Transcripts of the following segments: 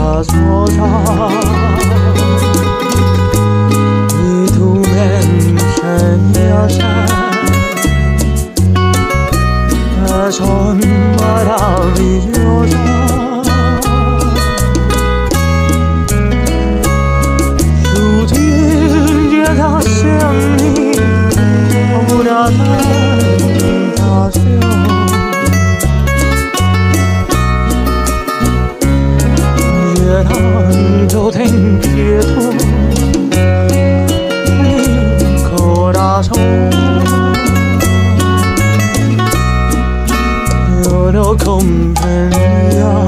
하소서 그동안 살려자. 나 정말 아리로다 I feel No comprendía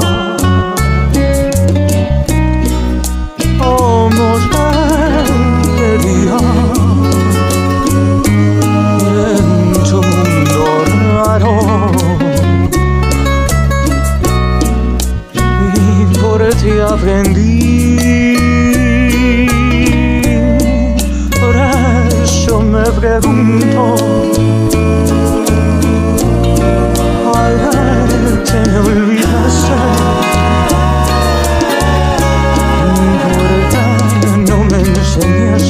cómo sería en tu mundo raro. y por ti aprendí. Por eso me pregunto,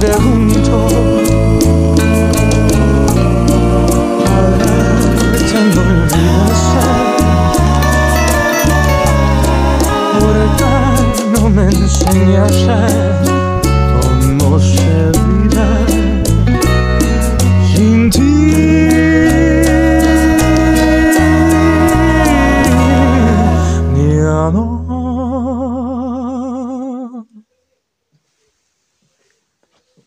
pregunto. Echando el ¿Por qué no me